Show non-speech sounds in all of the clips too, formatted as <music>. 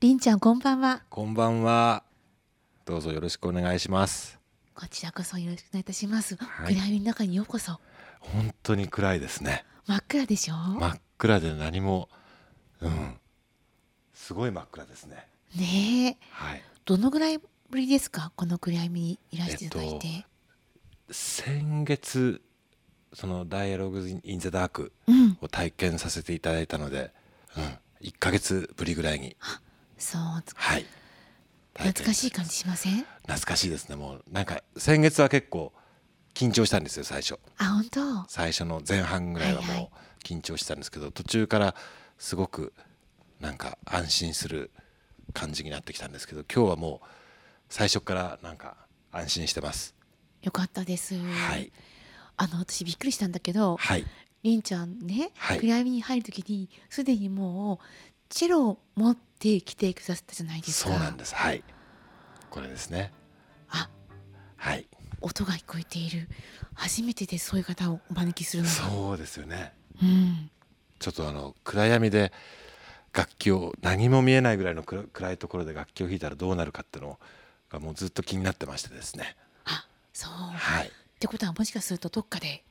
りんちゃんこんばんは。こんばんは。どうぞよろしくお願いします。こちらこそよろしくお願いいたします、はい。暗闇の中にようこそ。本当に暗いですね。真っ暗でしょ、真っ暗で何も、うん、すごい真っ暗ですね。ねえ。はい。どのぐらいぶりですか？この暗闇にいらしていただいて、えっ先月そのダイアログインザダークうん。を体験させていただいたので、うん、1ヶ月ぶりぐらいに、そうはい。懐かしい感じしません？懐かしいですね。もうなんか先月は結構緊張したんですよ最初。あ本当？最初の前半ぐらいははいはいもう緊張してたんですけど、途中からすごくなんか安心する感じになってきたんですけど今日はもう最初からなんか安心してます。よかったです、はいあの私びっくりしたんだけどはいりんちゃんね、はい暗闇に入る時にすでにもうチェロを持ってきてくださったじゃないですか。そうなんです。はい。これですね。あ。はい。音が聞こえている。初めてでそういう方をお招きするそうですよね。うん。ちょっとあの暗闇で楽器を何も見えないぐらいの暗暗いところで楽器を弾いたらどうなるかっていうのがもうずっと気になってましてですね。あそう、はい。ってことはもしかするとどっかで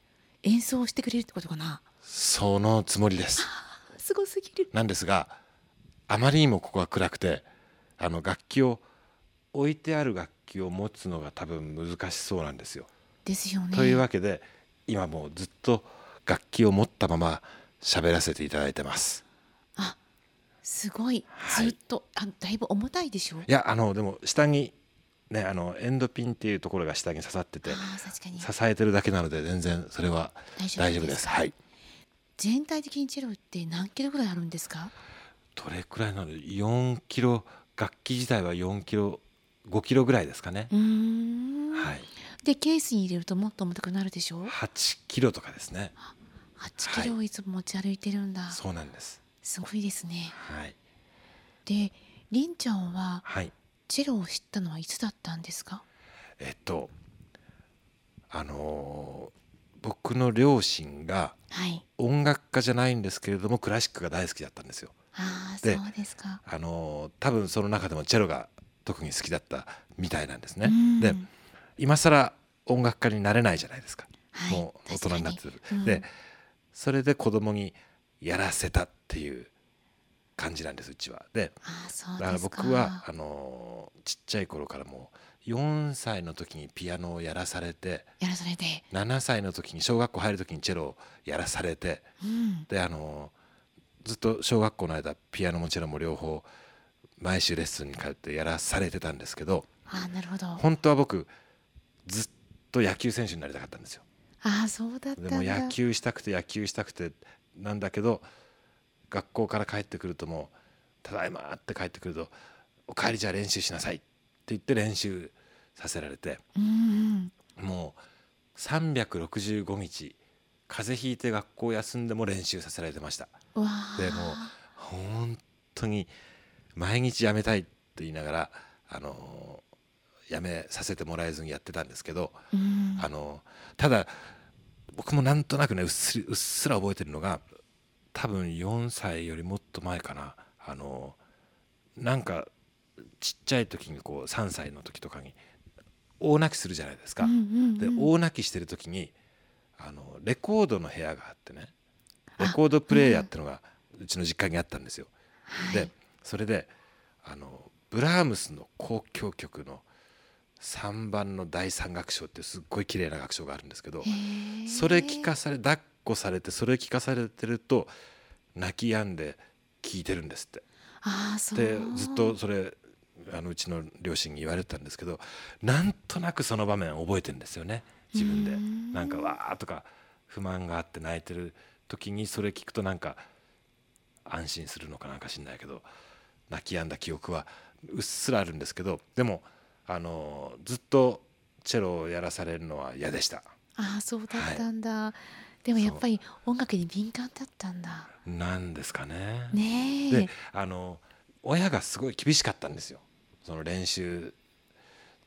演奏してくれるってことかな。そのつもりです。あすごすぎる。なんですがあまりにもここが暗くてあの楽器を置いてある楽器を持つのが多分難しそうなんですよ。ですよねというわけで今もうずっと楽器を持ったまま喋らせていただいてます。あすごい、はいずっとあだいぶ重たいでしょいやあのでも下にねあのエンドピンっていうところが下に刺さってて支えてるだけなので全然それは大丈夫です大丈夫です。はい。全体的にチェロって何キロぐらいあるんですか？どれくらいなの？4キロ楽器自体は4キロ5キロぐらいですかねはい。でケースに入れるともっと重たくなるでしょ？8キロとかですね。8キロをいつも持ち歩いてるんだ、そうなんです。すごいですねはい。でりんちゃんははい。チェロを知ったのはいつだったんですか？えっと、あのー僕の両親がはい音楽家じゃないんですけれどもクラシックが大好きだったんですよ。ああそでうですか。あのー多分その中でもチェロが特に好きだったみたいなんですね。うん。で今更音楽家になれないじゃないですか。はいもう大人になってる。うん。でそれで子供にやらせたっていう感じなんですうちは。でだから僕はあのーちっちゃい頃からもう4歳の時にピアノをやらされてやらされて。7歳の時に小学校入る時にチェロをやらされてうん。であのーずっと小学校の間ピアノもチェロも両方毎週レッスンに通ってやらされてたんですけどああなるほど。あ本当は僕ずっと野球選手になりたかったんですよ。あそうだったんだ。でも野球したくて野球したくてなんだけど学校から帰ってくるともう「ただいま」って帰ってくると「お帰りじゃあ練習しなさい」って言って練習させられてうんうん。もう365日風邪ひいて学校休んでも練習させられてましたでもう本当に毎日やめたいって言いながらあのやめさせてもらえずにやってたんですけどうん。あのただ僕もなんとなくねうっすりうっすら覚えてるのが多分4歳よりもっと前かな。あのなんかちっちゃい時にこう3歳の時とかに大泣きするじゃないですか。で大泣きしてる時にあのレコードの部屋があってねレコードプレーヤーってのがうちの実家にあったんですよ。はい。でそれであのブラームスの交響曲の3番の第三楽章ってすっごい綺麗な楽章があるんですけどそれ聞かされ抱っこされてそれ聞かされてると泣き止んで聞いてるんですって。でずっとそれあのうちの両親に言われてたんですけどなんとなくその場面覚えてるんですよね。自分で。ん。なんかわーとか不満があって泣いてる時にそれ聞くとなんか安心するのかなんか知んないけど泣き止んだ記憶はうっすらあるんですけどでもあのずっとチェロをやらされるのは嫌でした。ああそうだったんだ、でもやっぱり音楽に敏感だったんだ。なんですかね。ねえ。であの親がすごい厳しかったんですよ。その練習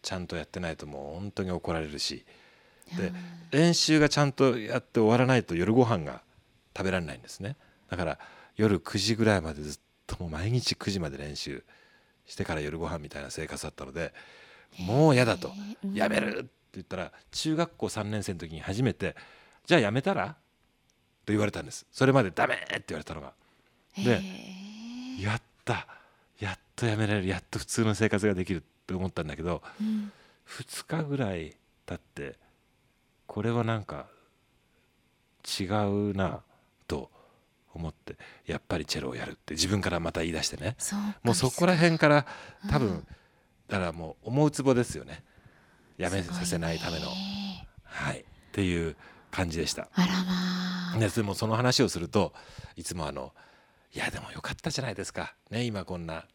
ちゃんとやってないともう本当に怒られるし。でうん練習がちゃんとやって終わらないと夜ご飯が食べられないんですね。だから夜9時ぐらいまでずっともう毎日9時まで練習してから夜ご飯みたいな生活だったのでもう嫌だと。やめるって言ったら中学校3年生の時に初めて「じゃあやめたら?」と言われたんです。それまで「ダメ!」って言われたのが。でやった。やっとやめられる。やっと普通の生活ができるって思ったんだけどうん。2日ぐらい経ってこれはなんか違うな。と思ってやっぱりチェロをやるって自分からまた言い出してね。そうもうそこら辺から多分、うんだからもう思うつぼですよね。やめさせないための、はい。っていう感じでした。あらまあ。ででもその話をするといつもあの「いやでもよかったじゃないですか。ね今こんな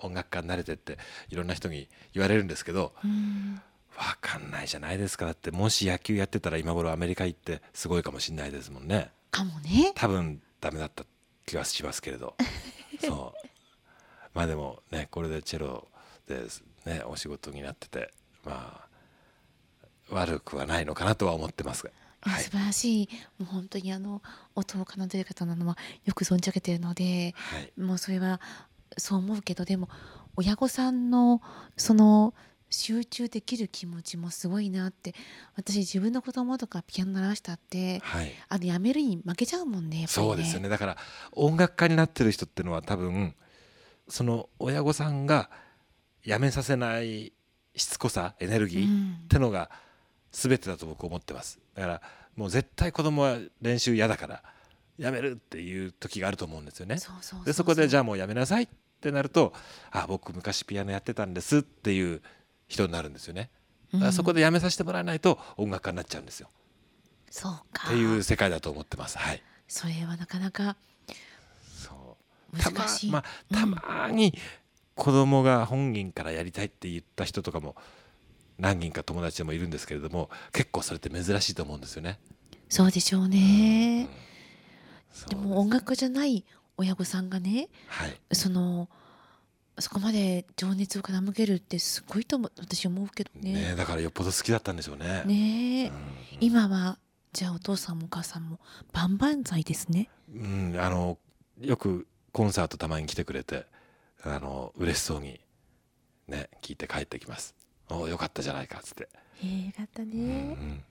音楽家になれて」っていろんな人に言われるんですけどうん。わかんないじゃないですか。だってもし野球やってたら今頃アメリカ行ってすごいかもしれないですもんね。かもね。多分ダメだった気はしますけれど。<laughs> そう。まあでもねこれでチェロでねお仕事になっててまあ悪くはないのかなとは思ってますが。はい。素晴らしい。もう本当にあの音を奏でる方なのはよく存じ上げているのではい。もうそれはそう思うけどでも親御さんのその集中できる気持ちもすごいなって私自分の子供とかピアノ習わしたってはい。あのやめるに負けちゃうもんねね。そうですよね。だから音楽家になってる人ってのは多分その親御さんがやめさせないしつこさエネルギーうん。ってのが全てだと僕思ってます。だからもう絶対子供は練習嫌だからやめるっていう時があると思うんですよね。でそこでじゃゃあもうやめなさいってなるとあ僕昔ピアノやってたんですっていう人になるんですよね。だからそこでやめさせてもらわないと音楽家になっちゃうんですよ。そうか。っていう世界だと思ってます。はい。それはなかなかそう。たま難しい。まあたまに子供が本人からやりたいって言った人とかも何人か友達でもいるんですけれども結構それって珍しいと思うんですよね。そうでしょうね、そう。でも音楽家じゃない親御さんがねはい。そのそこまで情熱を傾けるってすごいと思私思うけどね。ねえだからよっぽど好きだったんでしょうね。ねえ。うん。今はじゃあお父さんもお母さんも万々歳ですね。うん、あのよくコンサートたまに来てくれてあの嬉しそうにね聞いて帰ってきます。およかったじゃないかっつって。へえよかったうね、ん。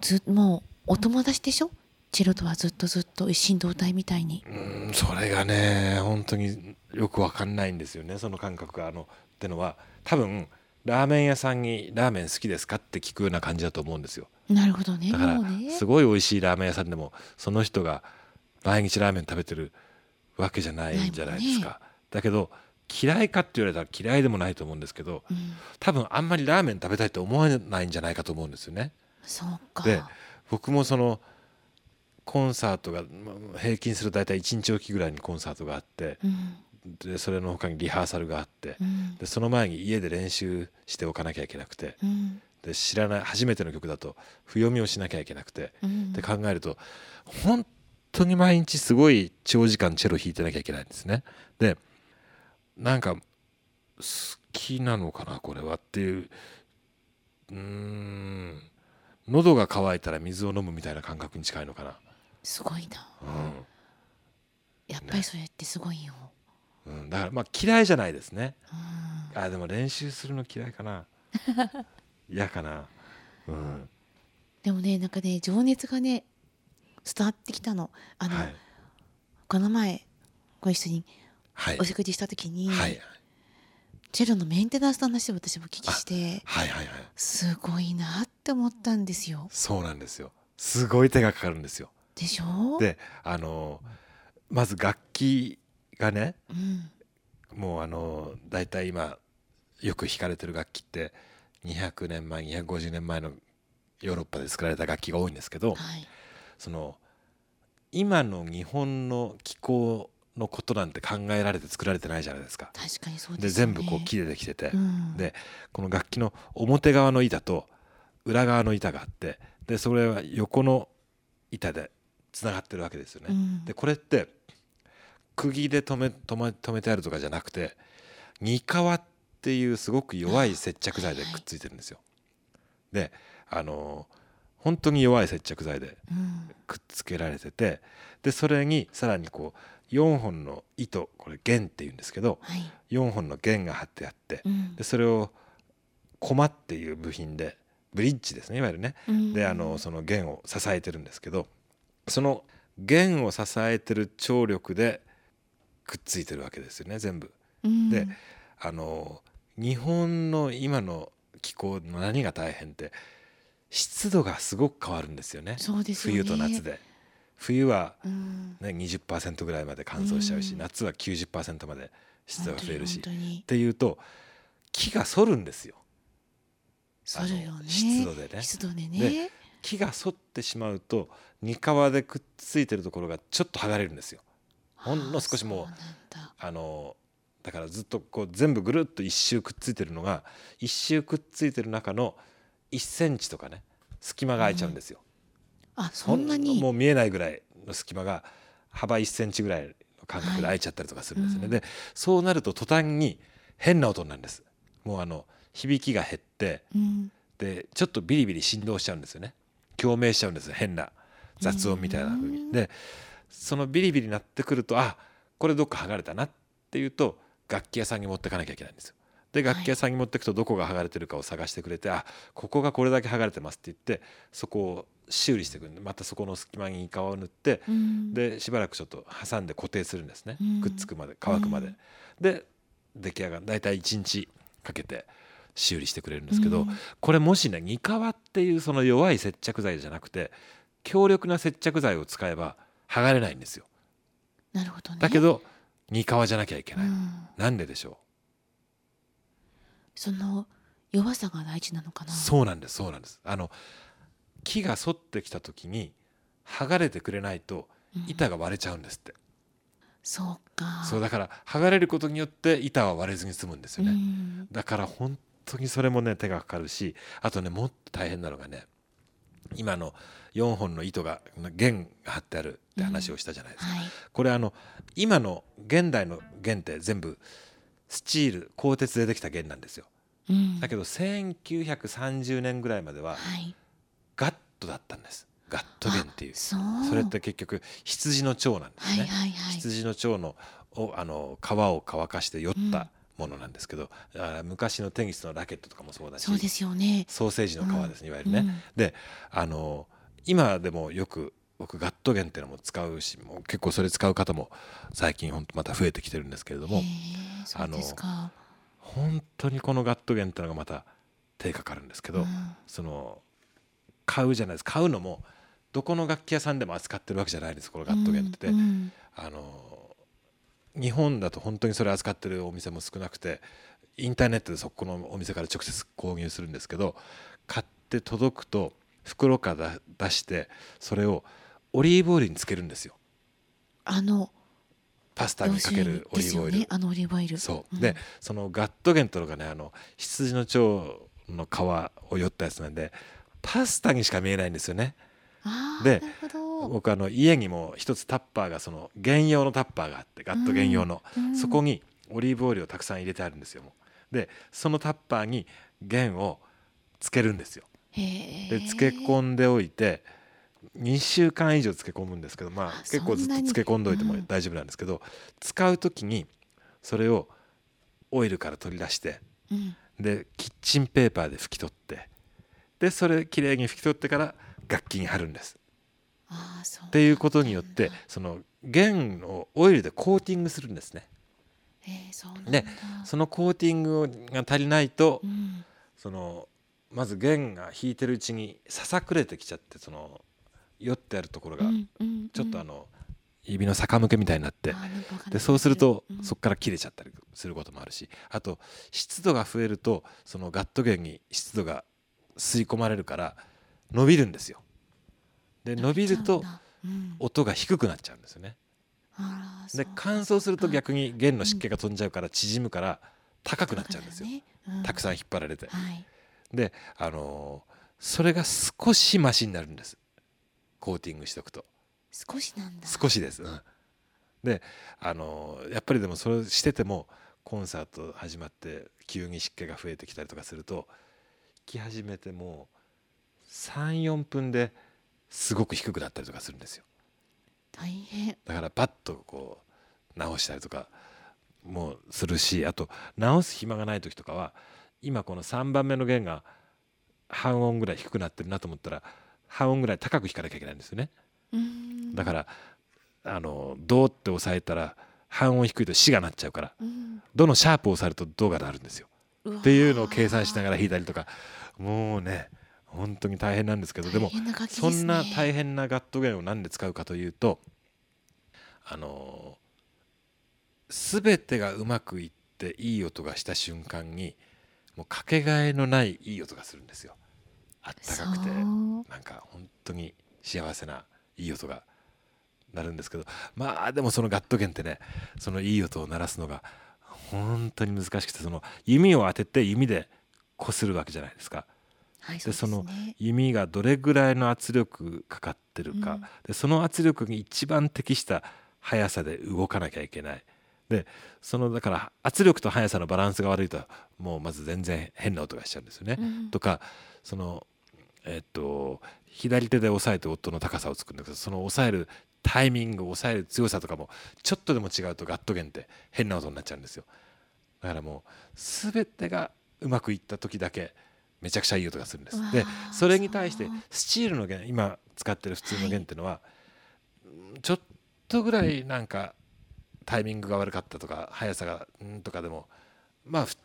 ずもうお友達でしょ？チェロとはずっとずっと一心同体みたいに。うん、うんそれがね本当によくわかんないんですよねその感覚があのってのは。多分ラーメン屋さんに「ラーメン好きですか?」って聞くような感じだと思うんですよ。なるほどねだからすごい美味しいラーメン屋さんでもその人が毎日ラーメン食べてるわけじゃないんじゃないですか、だけど嫌いかって言われたら嫌いでもないと思うんですけどうん、多分あんまりラーメン食べたいと思わないんじゃないかと思うんですよね。そうか。で僕もそのコンサートがまあ平均すると大体1日おきぐらいにコンサートがあってうんでそれの他にリハーサルがあってうんでその前に家で練習しておかなきゃいけなくてうんで知らない初めての曲だと譜読みをしなきゃいけなくてうんって考えると本当に毎日すごい長時間チェロ弾いてなきゃいけないんですね。でなんか好きなのかなこれはっていううーん喉が渇いたら水を飲むみたいな感覚に近いのかな。すごいなうんやっぱりそれってすごいよ、うん、だからまあ嫌いじゃないですね。うんあでも練習するの嫌いかな。<laughs> 嫌かな。うん。でもねなんかね情熱がね伝わってきたのあの、はい。この前ご一緒にはいお。食事した時に、はい。チェロのメンテナンスの話を私もお聞きしてはいはいはい。すごいなって思ったんですよそうなんですよ。すごい手がかかるんですよ。でしょ？で、あのまず楽器がね、うん。もうあのだいたい今よく弾かれてる楽器って200年前、250年前のヨーロッパで作られた楽器が多いんですけど、はい。その今の日本の気候のことなんて考えられて作られてないじゃないですか。確かにそうでですよね。全部こう木でできてて、うん。でこの楽器の表側の板と裏側の板があってでそれは横の板でつながってるわけですよね。うん。でこれって釘で留め留めてあるとかじゃなくて二皮っていうすごく弱い接着剤でくっついてるんですよ。であの本当に弱い接着剤でうん。くっつけられててでそれにさらにこう4本の糸これ弦っていうんですけどはい。4本の弦が張ってあってうん。でそれをコマっていう部品でブリッジですねいわゆるね。うん。であのその弦を支えてるんですけどその弦を支えてる張力でくっついてるわけですよね全部。うん。であの日本の今の気候の何が大変って湿度がすごく変わるんですよね。ね。冬と夏で。冬は、うん。ね、20%ぐらいまで乾燥しちゃうし、うん。夏は90%まで湿度が増えるし。っていうと木が反るんですよ。そうるよね。湿度でね。湿度ででね木が反ってしまうと煮皮でくっついてるところがちょっと剥がれるんですよ。ほんの少しもうあのだからずっとこう全部ぐるっと一周くっついてるのが一周くっついてる中の1センチとかね隙間が空いちゃうんですよ。あそんなに？もう見えないぐらいの隙間が幅1センチぐらいの間隔で空いちゃったりとかするんですよね。はいでそうなると途端に変な音になるんです。もうあの響きが減ってうんでちょっとビリビリ振動しちゃうんですよね共鳴しちゃうんですよ。変な雑音みたいな風に。うん。でそのビリビリなってくるとあこれどっか剥がれたなっていうと楽器屋さんに持ってかなきゃいけないんですよ。で楽器屋さんに持ってくとどこが剥がれてるかを探してくれて、あここがこれだけ剥がれてますって言ってそこを修理していくんでまたそこの隙間に皮を塗ってうん。でしばらくちょっと挟んで固定するんですね、うん。くっつくまで乾くまで、うんで出来上がる。大体1日かけて修理してくれるんですけど、うん。これもしね煮皮っていうその弱い接着剤じゃなくて強力な接着剤を使えば剥がれないんですよ。なるほどね。だけど煮皮じゃなきゃいけない、うん。なんででしょその弱さが大事なのかうな？そうなんですそうなんです。あの木が反ってきた時に剥がれてくれないとうん。板が割れちゃうんですって、そうか。そうだから剥がれることによって板は割れずに済むんですよね、うん。だから本当にそれもね手がかかるしあとねもっと大変なのがね今の4本の糸が弦が張ってあるって話をしたじゃないですか、はい。これあの今の現代の弦って全部スチール鋼鉄でできた弦なんですよ。うん。だけど1930年ぐらいまでははい。ガットだったんです。ガット弦っていう。あそれって結局羊の腸なんですはいね、はいはい。羊の腸のをあの皮を乾かして酔ったものなんですけど、あ昔のテニスのラケットとかもそうだしそうですよね。ソーセージの皮ですね、いわゆるね。うんであの今でもよく僕ガット弦っていうのも使うしもう結構それ使う方も最近本当また増えてきてるんですけれどもへえそうですか。本当にこのガット弦っていうのがまた手かかるんですけど、うん。その買うじゃないです買うのもどこの楽器屋さんでも扱ってるわけじゃないですこのガット弦って。うんうん。あの日本だと本当にそれ扱ってるお店も少なくてインターネットでそこのお店から直接購入するんですけど買って届くと袋から出してそれをオリーブオイルにつけるんですよ。あのパスタにかけるオリーブオイル、ねあのオリーブオイル。そう、ん。でそのガットゲンとのがねあの羊の腸の皮をよったやつなんでパスタにしか見えないんですよね。でなるほど僕あの家にも一つタッパーがその原用のタッパーがあってガット原用の、うん。そこにオリーブオイルをたくさん入れてあるんですよでそのタッパーに弦をつけるんですよ。で漬け込んでおいて2週間以上漬け込むんですけどまああ結構ずっと漬け込んどいてもうん。大丈夫なんですけど、使う時にそれをオイルから取り出してうん。でキッチンペーパーで拭き取ってでそれきれいに拭き取ってから楽器に貼るんです。っていうことによってその弦をオイルでコーティングするんですね。へえそうなんだ。でそのコーティングが足りないとうん。そのまず弦が引いてるうちにささくれてきちゃってその酔ってあるところがちょっとあの指の逆向けみたいになってでそうするとうん。そこから切れちゃったりすることもあるしあと湿度が増えるとそのガット弦に湿度が吸い込まれるから伸びるんですよ。で伸びると音が低くなっちゃうんですよね。で乾燥すると逆に弦の湿気が飛んじゃうから縮むから高くなっちゃうんですよ、たくさんん引っ張られて。はい。であのーそれが少しマシになるんです。コーティングしておくと。少しなんだ。少しです。うん。であのーやっぱりでもそれしててもコンサート始まって急に湿気が増えてきたりとかすると弾き始めても34分ですごく低くなったりとかするんですよ。大変だからパッとこう直したりとかもするしあと直す暇がない時とかは今この3番目の弦が半音ぐらい低くなってるなと思ったら半音ぐらい高く弾かなきゃいけないんですよね。うんだからあの「ド」って押さえたら半音低いと「シ」がなっちゃうからうん「ド」のシャープを押さえると「ド」がなるんですよ。っていうのを計算しながら弾いたりとかもうね本当に大変なんですけどでもそねんな大変なガット弦を何で使うかというとあの全てがうまくいっていい音がした瞬間にもうかけがえのないいい音がするんですよ。あったかくてなんか本当に幸せないい音が鳴るんですけどまあでもそのガット弦ってねそのいい音を鳴らすのが本当に難しくてその弓を当てて弓でこするわけじゃないですか。はいでその弓がどれぐらいの圧力かかってるか、うん。でその圧力に一番適した速さで動かなきゃいけない。でそのだから圧力と速さのバランスが悪いともうまず全然変な音がしちゃうんですよね。うんとかそのえっと左手で押さえて音の高さを作るんだけどその押さえるタイミング押さえる強さとかもちょっとでも違うとガット弦って変な音になっちゃうんですよ。だからもう全てがうまくいった時だけめちゃくちゃいい音がするんです。でそれに対してスチールの弦今使ってる普通の弦っていうのは、ちょっとぐらいなんかタイミングが悪かったとか速さがんとかでもまあふ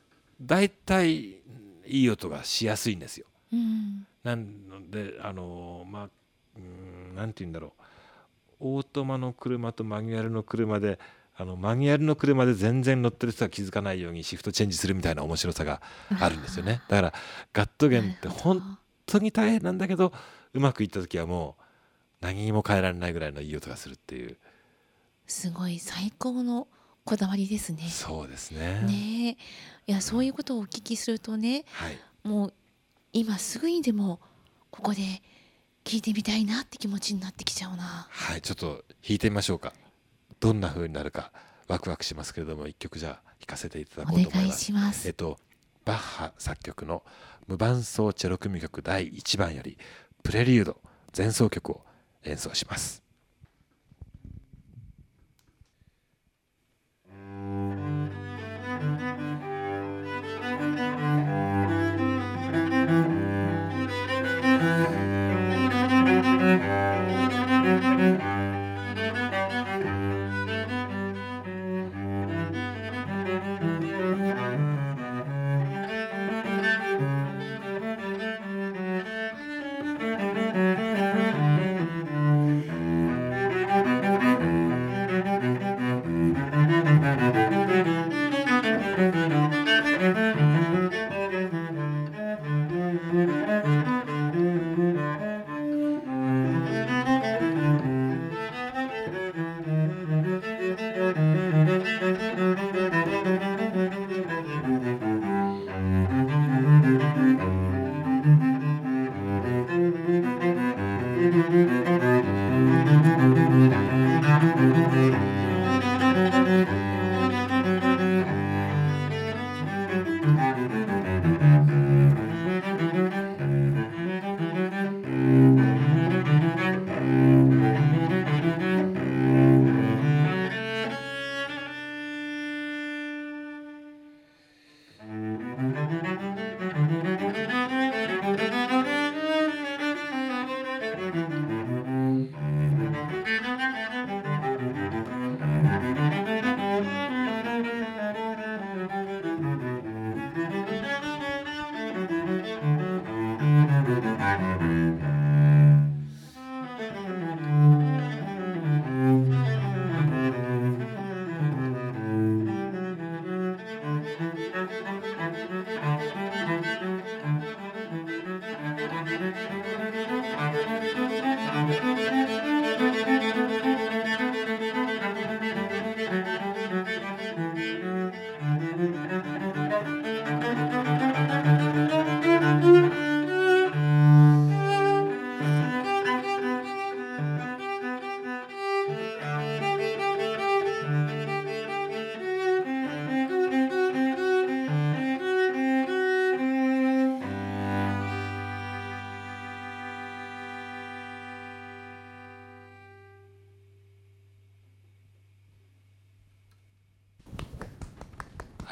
大体いい音がしやすいんですよ。うん。なんのであのまあうんなんて言うんだろう。オートマの車とマニュアルの車であのマニュアルの車で全然乗ってる人は気づかないようにシフトチェンジするみたいな面白さがあるんですよね。だからガット弦って本当に大変なんだけどうまくいった時はもう何にも変えられないぐらいのいい音がするっていう。すごい最高のこだわりですね。そうですね。ね。えいやそういうことをお聞きするとねはい。もう今すぐにでもここで聞いてみたいなって気持ちになってきちゃうな。はいちょっと弾いてみましょうかどんな風になるかワクワクしますけれども一曲じゃあ弾かせていただおこうと思い願いますしますえっ。と、バッハ作曲の無伴奏チェロ組曲第1番よりプレリュード前奏曲を演奏します。「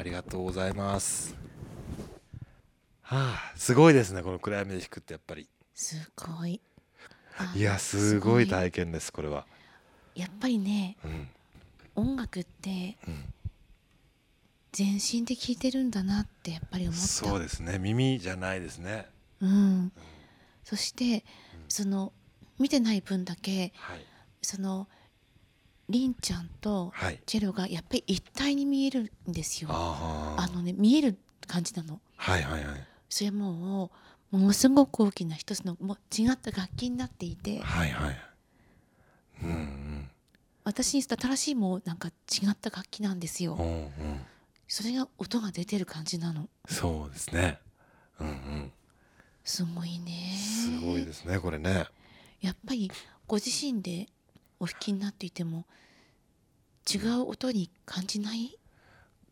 りがとうございます。はあすごいですねこの暗闇で弾くってやっぱり。すごい。あいやすごいす体験ですこれは。やっぱりねうん音楽ってうん全身で聴いてるんだなってやっぱり思った。そうですね耳じゃないですね。うん、そしてその見てない分だけはい。そのりんちゃんとはいチェロがやっぱり一体に見えるんですよ。あああのね見える感じなの。はいはいはいそれもうものすごく大きな一つのもう違った楽器になっていてはいはいうん私にとって新しいもうなんか違った楽器なんですよ。うんうんうんそれが音が出てる感じなの。そうですねうんうんすごいね。すごいですねこれねやっぱりご自身でお弾きになっていても違う音に感じない？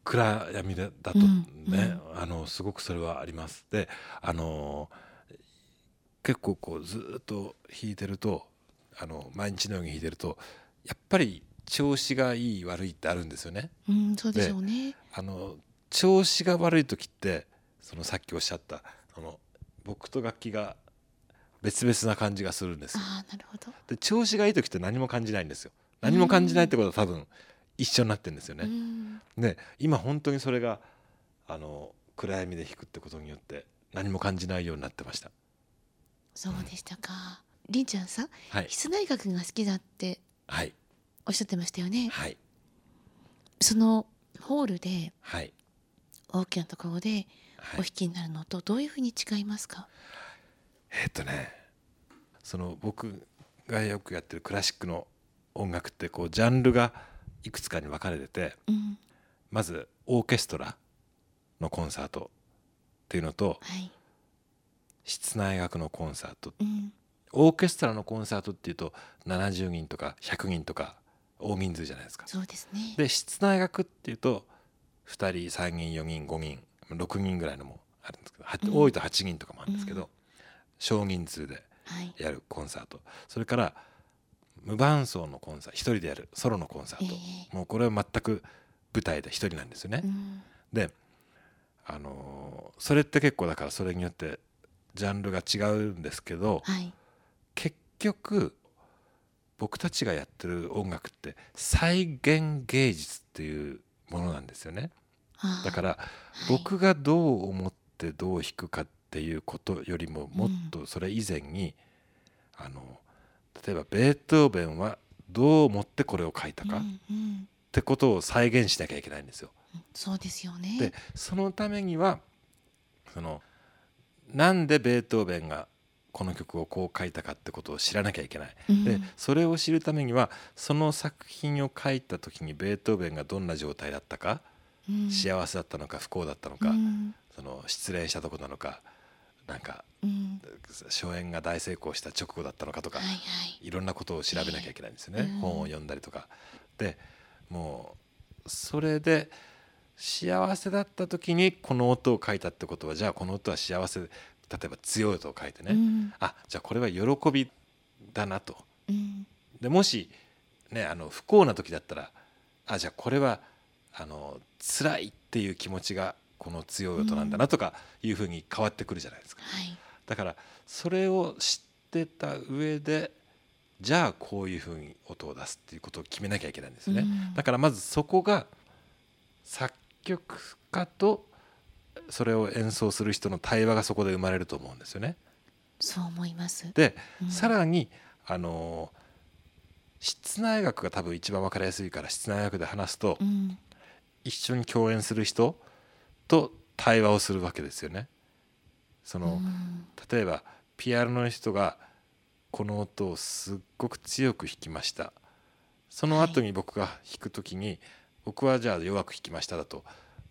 暗闇だだとうんね、あのすごくそれはあります。であの結構こうずーっと弾いてるとあの毎日のように弾いてるとやっぱり調子がいい悪いってあるんですよね。うんそうでしょうね。あの調子が悪い時ってそのさっきおっしゃったその僕と楽器が別々な感じがするんですよ。ああなるほど。で調子がいい時って何も感じないんですよ。何も感じないってことは多分一緒になってるんですよね、うん。で今本当にそれがあの暗闇で弾くってことによって何も感じないようになってました。そうでしたか。りんちゃんさはい。室内楽が好きだってはい。おっしゃってましたよね。はい。そのホールではい。大きなところでおはい。弾きになるのとどういうふうに違いますか？えーっとねその僕がよくやってるクラシックの音楽ってこうジャンルがいくつかに分かれててうん。まずオーケストラのコンサートっていうのとはい。室内楽のコンサート。うん。オーケストラのコンサートっていうと70人とか100人とか大人数じゃないですか。そうですね。で室内楽っていうと2人3人4人5人6人ぐらいのもあるんですけど、はうん。多いと8人とかもあるんですけど、うん少人数ではい。やるコンサート。それから無伴奏のコンサート1人でやるソロのコンサート、えもうこれは全く舞台で1人なんですよね。うん。であのーそれって結構だからそれによってジャンルが違うんですけどはい。結局僕たちがやってる音楽って再現芸術っていうものなんですよね。だからはい。僕がどう思ってどう弾くかっていうことよりももっとそれ以前に、あの例えばベートーベンはどう思ってこれを書いたかっうんうんてことを再現しなきゃいけないんですよ。そうですよね。でそのためにはそのなんでベートーベンがこの曲をこう書いたかってことを知らなきゃいけない。うんでそれを知るためにはその作品を書いた時にベートーベンがどんな状態だったか、うん幸せだったのか不幸だったのか、うんその失恋したとこなのかなんかうん初演が大成功した直後だったのかとか、はいはい。いろんなことを調べなきゃいけないんですよね、うん本を読んだりとか。でもうそれで幸せだった時にこの音を書いたってことはじゃあこの音は幸せ例えば強い音を書いてね、うんあじゃあこれは喜びだなと。うんでもし、ね、あの不幸な時だったらあじゃあこれはあの辛いっていう気持ちがこの強い音なんだなとかいうふうに変わってくるじゃないですか。はい。だからそれを知ってた上でじゃあこういうふうに音を出すっていうことを決めなきゃいけないんですよね。うんだからまずそこが作曲家とそれを演奏する人の対話がそこで生まれると思うんですよね。そう思います。で、うんさらにあの室内楽が多分一番分かりやすいから室内楽で話すと、うん一緒に共演する人と対話をするわけですよね。その、うん。例えばピアノの人がこの音をすっごく強く弾きました。その後に僕が弾く時に、僕はじゃあ弱く弾きましただと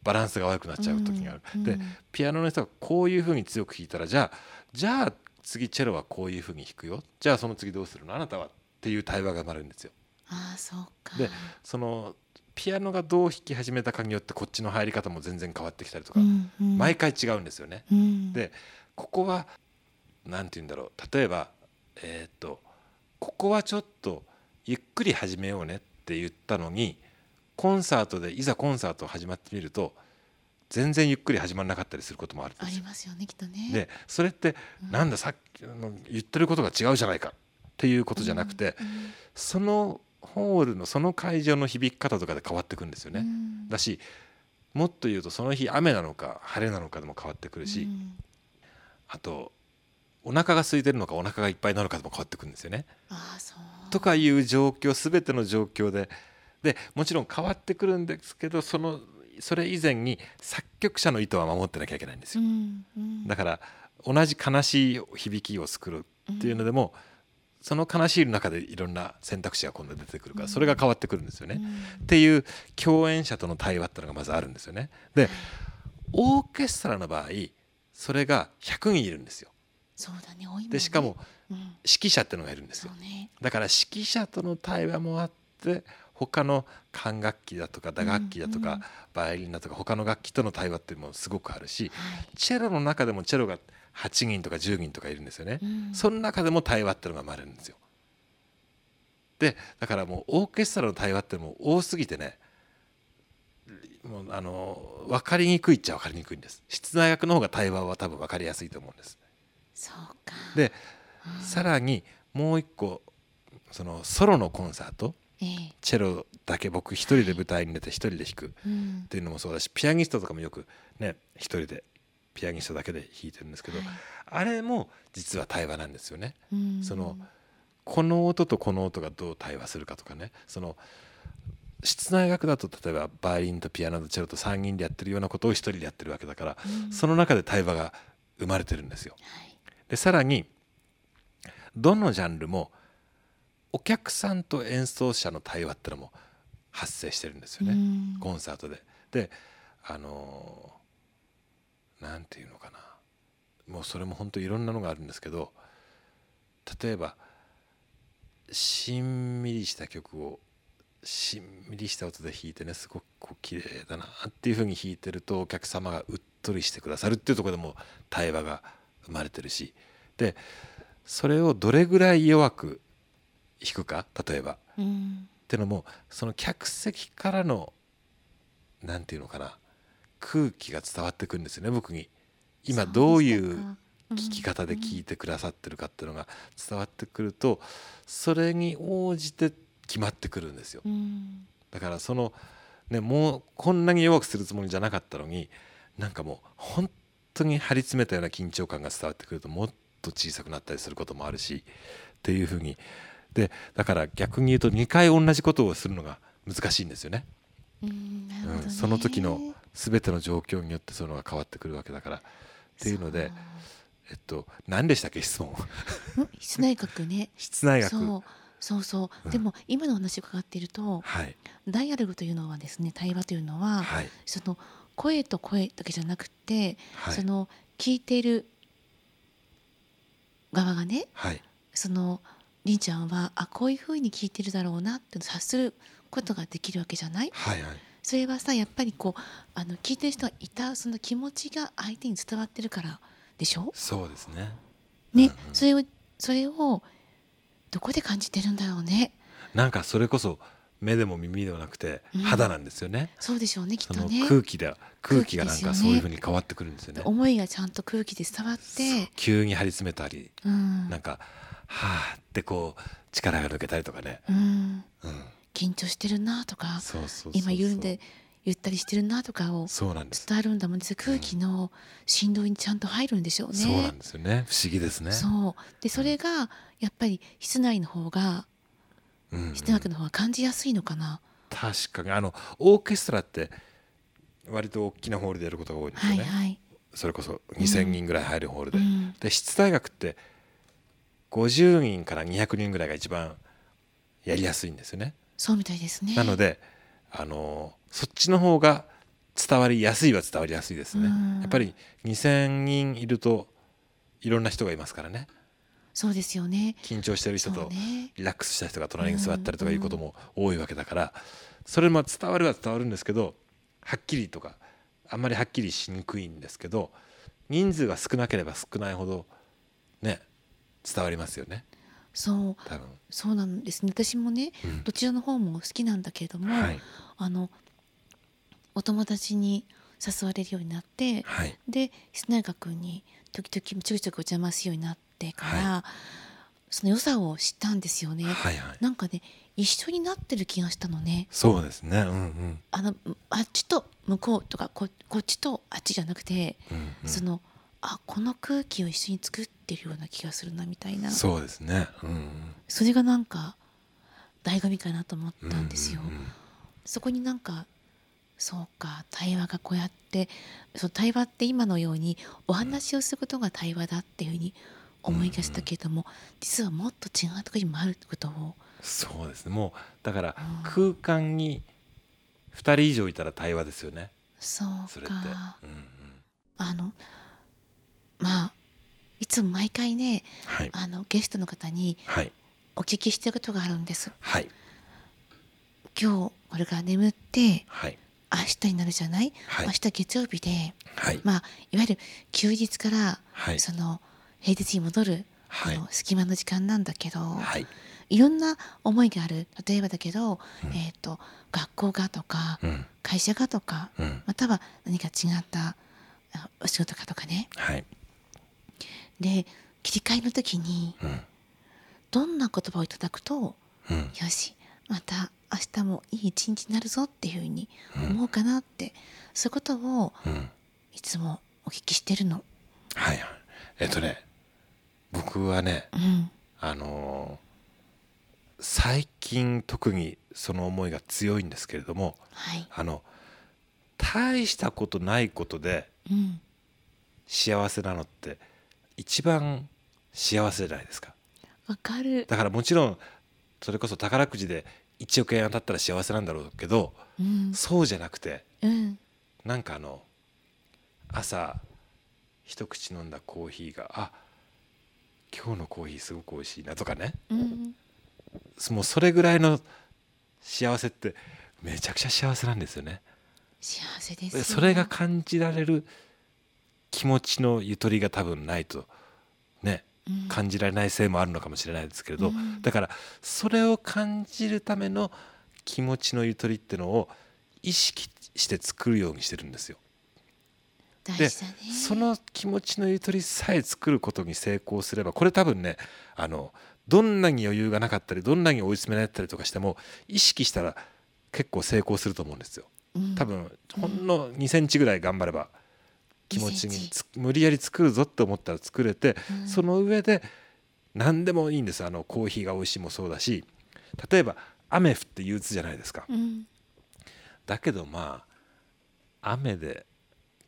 バランスが悪くなっちゃう時がある、でうんうん。ピアノの人がこういうふうに強く弾いたらじゃあじゃあ次チェロはこういうふうに弾くよ。じゃあその次どうするの？あなたは。っていう対話が生まれるんですよ。ああそうか。でそのピアノがどう弾き始めたかによってこっちの入り方も全然変わってきたりとか、うんうん毎回違うんですよね。うんでここは何て言うんだろう例えばえーっとここはちょっとゆっくり始めようねって言ったのにコンサートでいざコンサート始まってみると全然ゆっくり始まらなかったりすることもあるんあですよ。りますよねきっとね。でそれってうんなんださっきの言ってることが違うじゃないかっていうことじゃなくて、うんそのホールのその会場の響き方とかで変わってくるんですよね。うんだしもっと言うとその日雨なのか晴れなのかでも変わってくるし、うんあとお腹が空いてるのかお腹がいっぱいなのかでも変わってくるんですよね。とかいう状況全ての状況ででもちろん変わってくるんですけどそのそれ以前に作曲者の意図は守ってなきゃいけないんですよ。うんうんだから同じ悲しい響きを作るっていうのでも、その悲しい中でいろんな選択肢が今度出てくるから、うんそれが変わってくるんですよね。うんっていう共演者との対話っていうのがまずあるんですよね。でオーケストラの場合それが100人いるんですよ。そうだね多い。でしかもうん指揮者っていうのがいるんですよ。だから指揮者との対話もあって他の管楽器だとか打楽器だとか、バイオリンだとか他の楽器との対話っていうのもすごくあるしはい。チェロの中でもチェロが8人とか10人とかいるんですよね。うんその中でも対話っていうのが生まれるんですよ。でだからもうオーケストラの対話ってもう多すぎてねもうあの分かりにくいっちゃ分かりにくいんです。室内楽の方が対話は多分分かりやすいと思うんです。そうか。でうんさらにもう一個そのソロのコンサートええチェロだけ僕一人で舞台に出て一人で弾くっうんていうのもそうだしピアニストとかもよくね一人でピアニストだけで弾いてるんですけど、はい。あれも実は対話なんですよね。うん。そのこの音とこの音がどう対話するかとかね。その室内楽だと例えばバイオリンとピアノとチェロと3人でやってるようなことを一人でやってるわけだから、うん。その中で対話が生まれてるんですよ。はい。でさらにどのジャンルもお客さんと演奏者の対話ってのも発生してるんですよね、うん。コンサートで。であのーなんていうのかな。もうそれも本当いろんなのがあるんですけど例えばしんみりした曲をしんみりした音で弾いてねすごくこう綺麗だなっていうふうに弾いてるとお客様がうっとりしてくださるっていうところでも対話が生まれてるし。でそれをどれぐらい弱く弾くか例えば。うん。ってのもその客席からのなんていうのかな空気が伝わってくるんですよね僕に。今どういう聞き方で聞いてくださってるかっていうのが伝わってくるとそれに応じて決まってくるんですよ。うん。だからそのねもうこんなに弱くするつもりじゃなかったのになんかもう本当に張り詰めたような緊張感が伝わってくるともっと小さくなったりすることもあるしっていうふうに。でだから逆に言うと2回同じことをするのが難しいんですよね。うんね。うん、その時の全ての状況によってそういうのが変わってくるわけだから。っていうのでえっと何でしたっけ質問。室内楽ね。室内楽 <laughs> そう。そうそう、うん。でも今のお話を伺っているとはい。ダイアログというのはですね対話というのは、はい。その声と声だけじゃなくて、はい。その聞いている側がねはい。そのりんちゃんはあこういうふうに聞いてるだろうなって察することができるわけじゃない？はいはいそれはさやっぱりこうあの聞いてる人がいたその気持ちが相手に伝わってるからでしょ？そうですね。ね、うんうん。それをそれをどこで感じてるんだろうね？なんかそれこそ目でも耳でもなくてうん。肌なんですよね、そうでしょうねきっとね。空気で空気がなんかそういうふうに変わってくるんですよね。思いがちゃんと空気で伝わって急に張り詰めたりうん。なんかはあってこう力が抜けたりとかね、うん。うん、緊張してるなとか今緩んでゆったりしてるなとかをそうなんです、伝わるんだもんです空気の振動にちゃんと入るんでしょうね。そうなんですよね。不思議ですね。そう。でそれがやっぱり室内の方がうんうん。室内の方が感じやすいのかな。確かに。あのオーケストラって割と大きなホールでやることが多いんですよね、はいはい。それこそ2,000人ぐらい入るホールで、うん。で室内楽って50人から200人ぐらいが一番やりやすいんですよね。そうみたいですね。なのであのそっちの方が伝わりやすいは伝わりやすいですね。うんやっぱり2,000人いるといろんな人がいますからねそうですよね。緊張してる人とね。リラックスした人が隣に座ったりとかいうことも多いわけだからそれも伝わるは伝わるんですけどはっきりとかあんまりはっきりしにくいんですけど人数が少なければ少ないほどね伝わりますよねそう。そうなんですね。私もねうん。どちらの方も好きなんだけれども、はい。あのお友達に誘われるようになってはい。で室内学に時々ちょくちょくお邪魔するようになってから、はその良さを知ったんですよね。はいはい。なんかね一緒になってる気がしたのね。そうですね。うんうん。あのあっちと向こうとかここっちとあっちじゃなくて、うんうん。そのあこの空気を一緒に作ってるような気がするなみたいな。そうですね。うん。うんそれがなんか醍醐味かなと思ったんですよ。うんうんうん。そこになんかそうか対話がこうやってその対話って今のようにお話をすることが対話だっていうふうに思い出したけれども、実はもっと違うところにもあるってことを。そうですね。もうだからうん。空間に2人以上いたら対話ですよね。そうそれって。かうんうん。あのまあいつも毎回ねはい。あのゲストの方にはい。お聞きしてることがあるんです。はい。今日これから眠ってはい。明日になるじゃない、はい。明日月曜日ではい。まあいわゆる休日から、はい。その平日に戻る、はの隙間の時間なんだけど、はい。いろんな思いがある。例えばだけど、うん。えー、と学校がとか、うん。会社がとかうん。または何か違ったあお仕事かとかね。はいで切り替えの時にうんどんな言葉をいただくとうんよしまた明日もいい一日になるぞっていうふうにうん思うかなって、そういうことをうんいつもお聞きしてるの。はいはい。えっとね僕はねうん。あのー最近特にその思いが強いんですけれどもはい。あの大したことないことでうん、幸せなのって一番幸せじゃないですか。わかる。だからもちろんそれこそ宝くじで1億円当たったら幸せなんだろうけどうん、そうじゃなくてうん、なんかあの朝一口飲んだコーヒーがあ今日のコーヒーすごく美味しいなとかね。うん、もうそれぐらいの幸せってめちゃくちゃ幸せなんですよね。幸せですそれが感じられる気持ちのゆとりが多分ないとねうん感じられないせいもあるのかもしれないですけれど、うんだからそれを感じるための気持ちのゆとりってのを意識して作るようにしてるんですよ。で。その気持ちのゆとりさえ作ることに成功すればこれ多分ねあのどんなに余裕がなかったりどんなに追い詰められたりとかしても意識したら結構成功すると思うんですよ。うん多分ほんの2センチぐらい頑張れば気持ち2センチ。につ無理やり作るぞって思ったら作れて、うん。その上で何でもいいんです。あのコーヒーが美味しいもそうだし例えば雨降って憂鬱じゃないですか。うん、だけどまあ雨で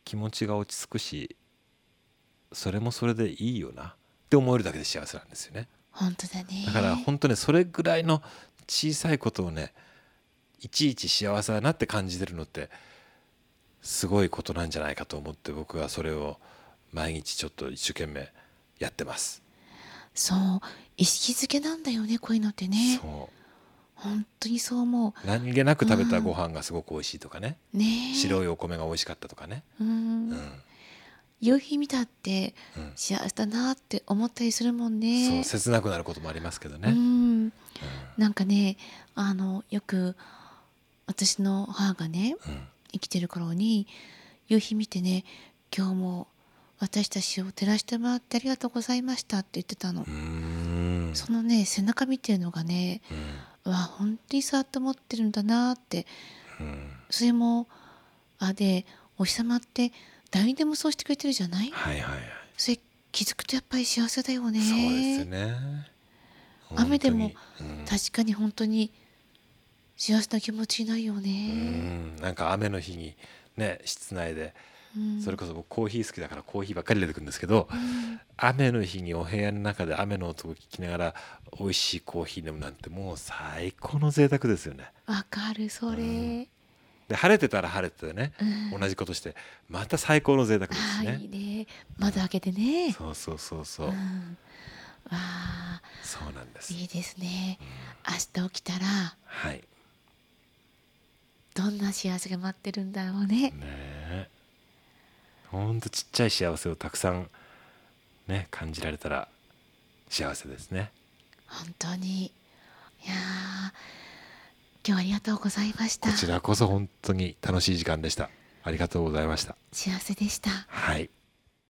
気持ちが落ち着くしそれもそれでいいよなって思えるだけで幸せなんですよね。本当だね。だから本当ねそれぐらいの小さいことをねいちいち幸せだなって感じてるのってすごいことなんじゃないかと思って僕はそれを毎日ちょっと一生懸命やってます。そう意識づけなんだよねこういうのってね。そ本当にそう思う何気なく食べたご飯がすごく美味しいとかね、う。ねえ。白いお米が美味しかったとかね、うん。うん夕日見たってうん幸せだなって思ったりするもんそうね。切なくなることもありますけどね。ううんん。なんかねあのよく私の母がねうん生きてる頃に夕日見てね今日も私たちを照らしてもらってありがとうございましたって言ってたの。そのね背中見てるのがねうん。うわ本当にそうやって思ってるんだなって。うん。それもあでお日様って誰にでもそうしてくれてるじゃない？はいはいはい。それ気づくとやっぱり幸せだよね。そうですよね。雨でも確かに本当に幸せな気持ちになるようね、ん。なんか雨の日にね室内で。うんそれこそ僕コーヒー好きだからコーヒーばっかり出てくるんですけどうん。雨の日にお部屋の中で雨の音を聞きながら美味しいコーヒー飲むなんてもう最高の贅沢ですよね。わかるそれ、うん。で晴れてたら晴れててねうん。同じことしてまた最高の贅沢ですあしいいね。ね窓開けてね。そうそうそうそう。うん、わあそうなんです。いいですね。うん。明日起きたらはいどんな幸せが待ってるんだろうね。ねえ。ほんとちっちゃい幸せをたくさんね感じられたら幸せですね。本当に。いやー今日はありがとうございました。こちらこそ本当に楽しい時間でした。ありがとうございました。幸せでした。はい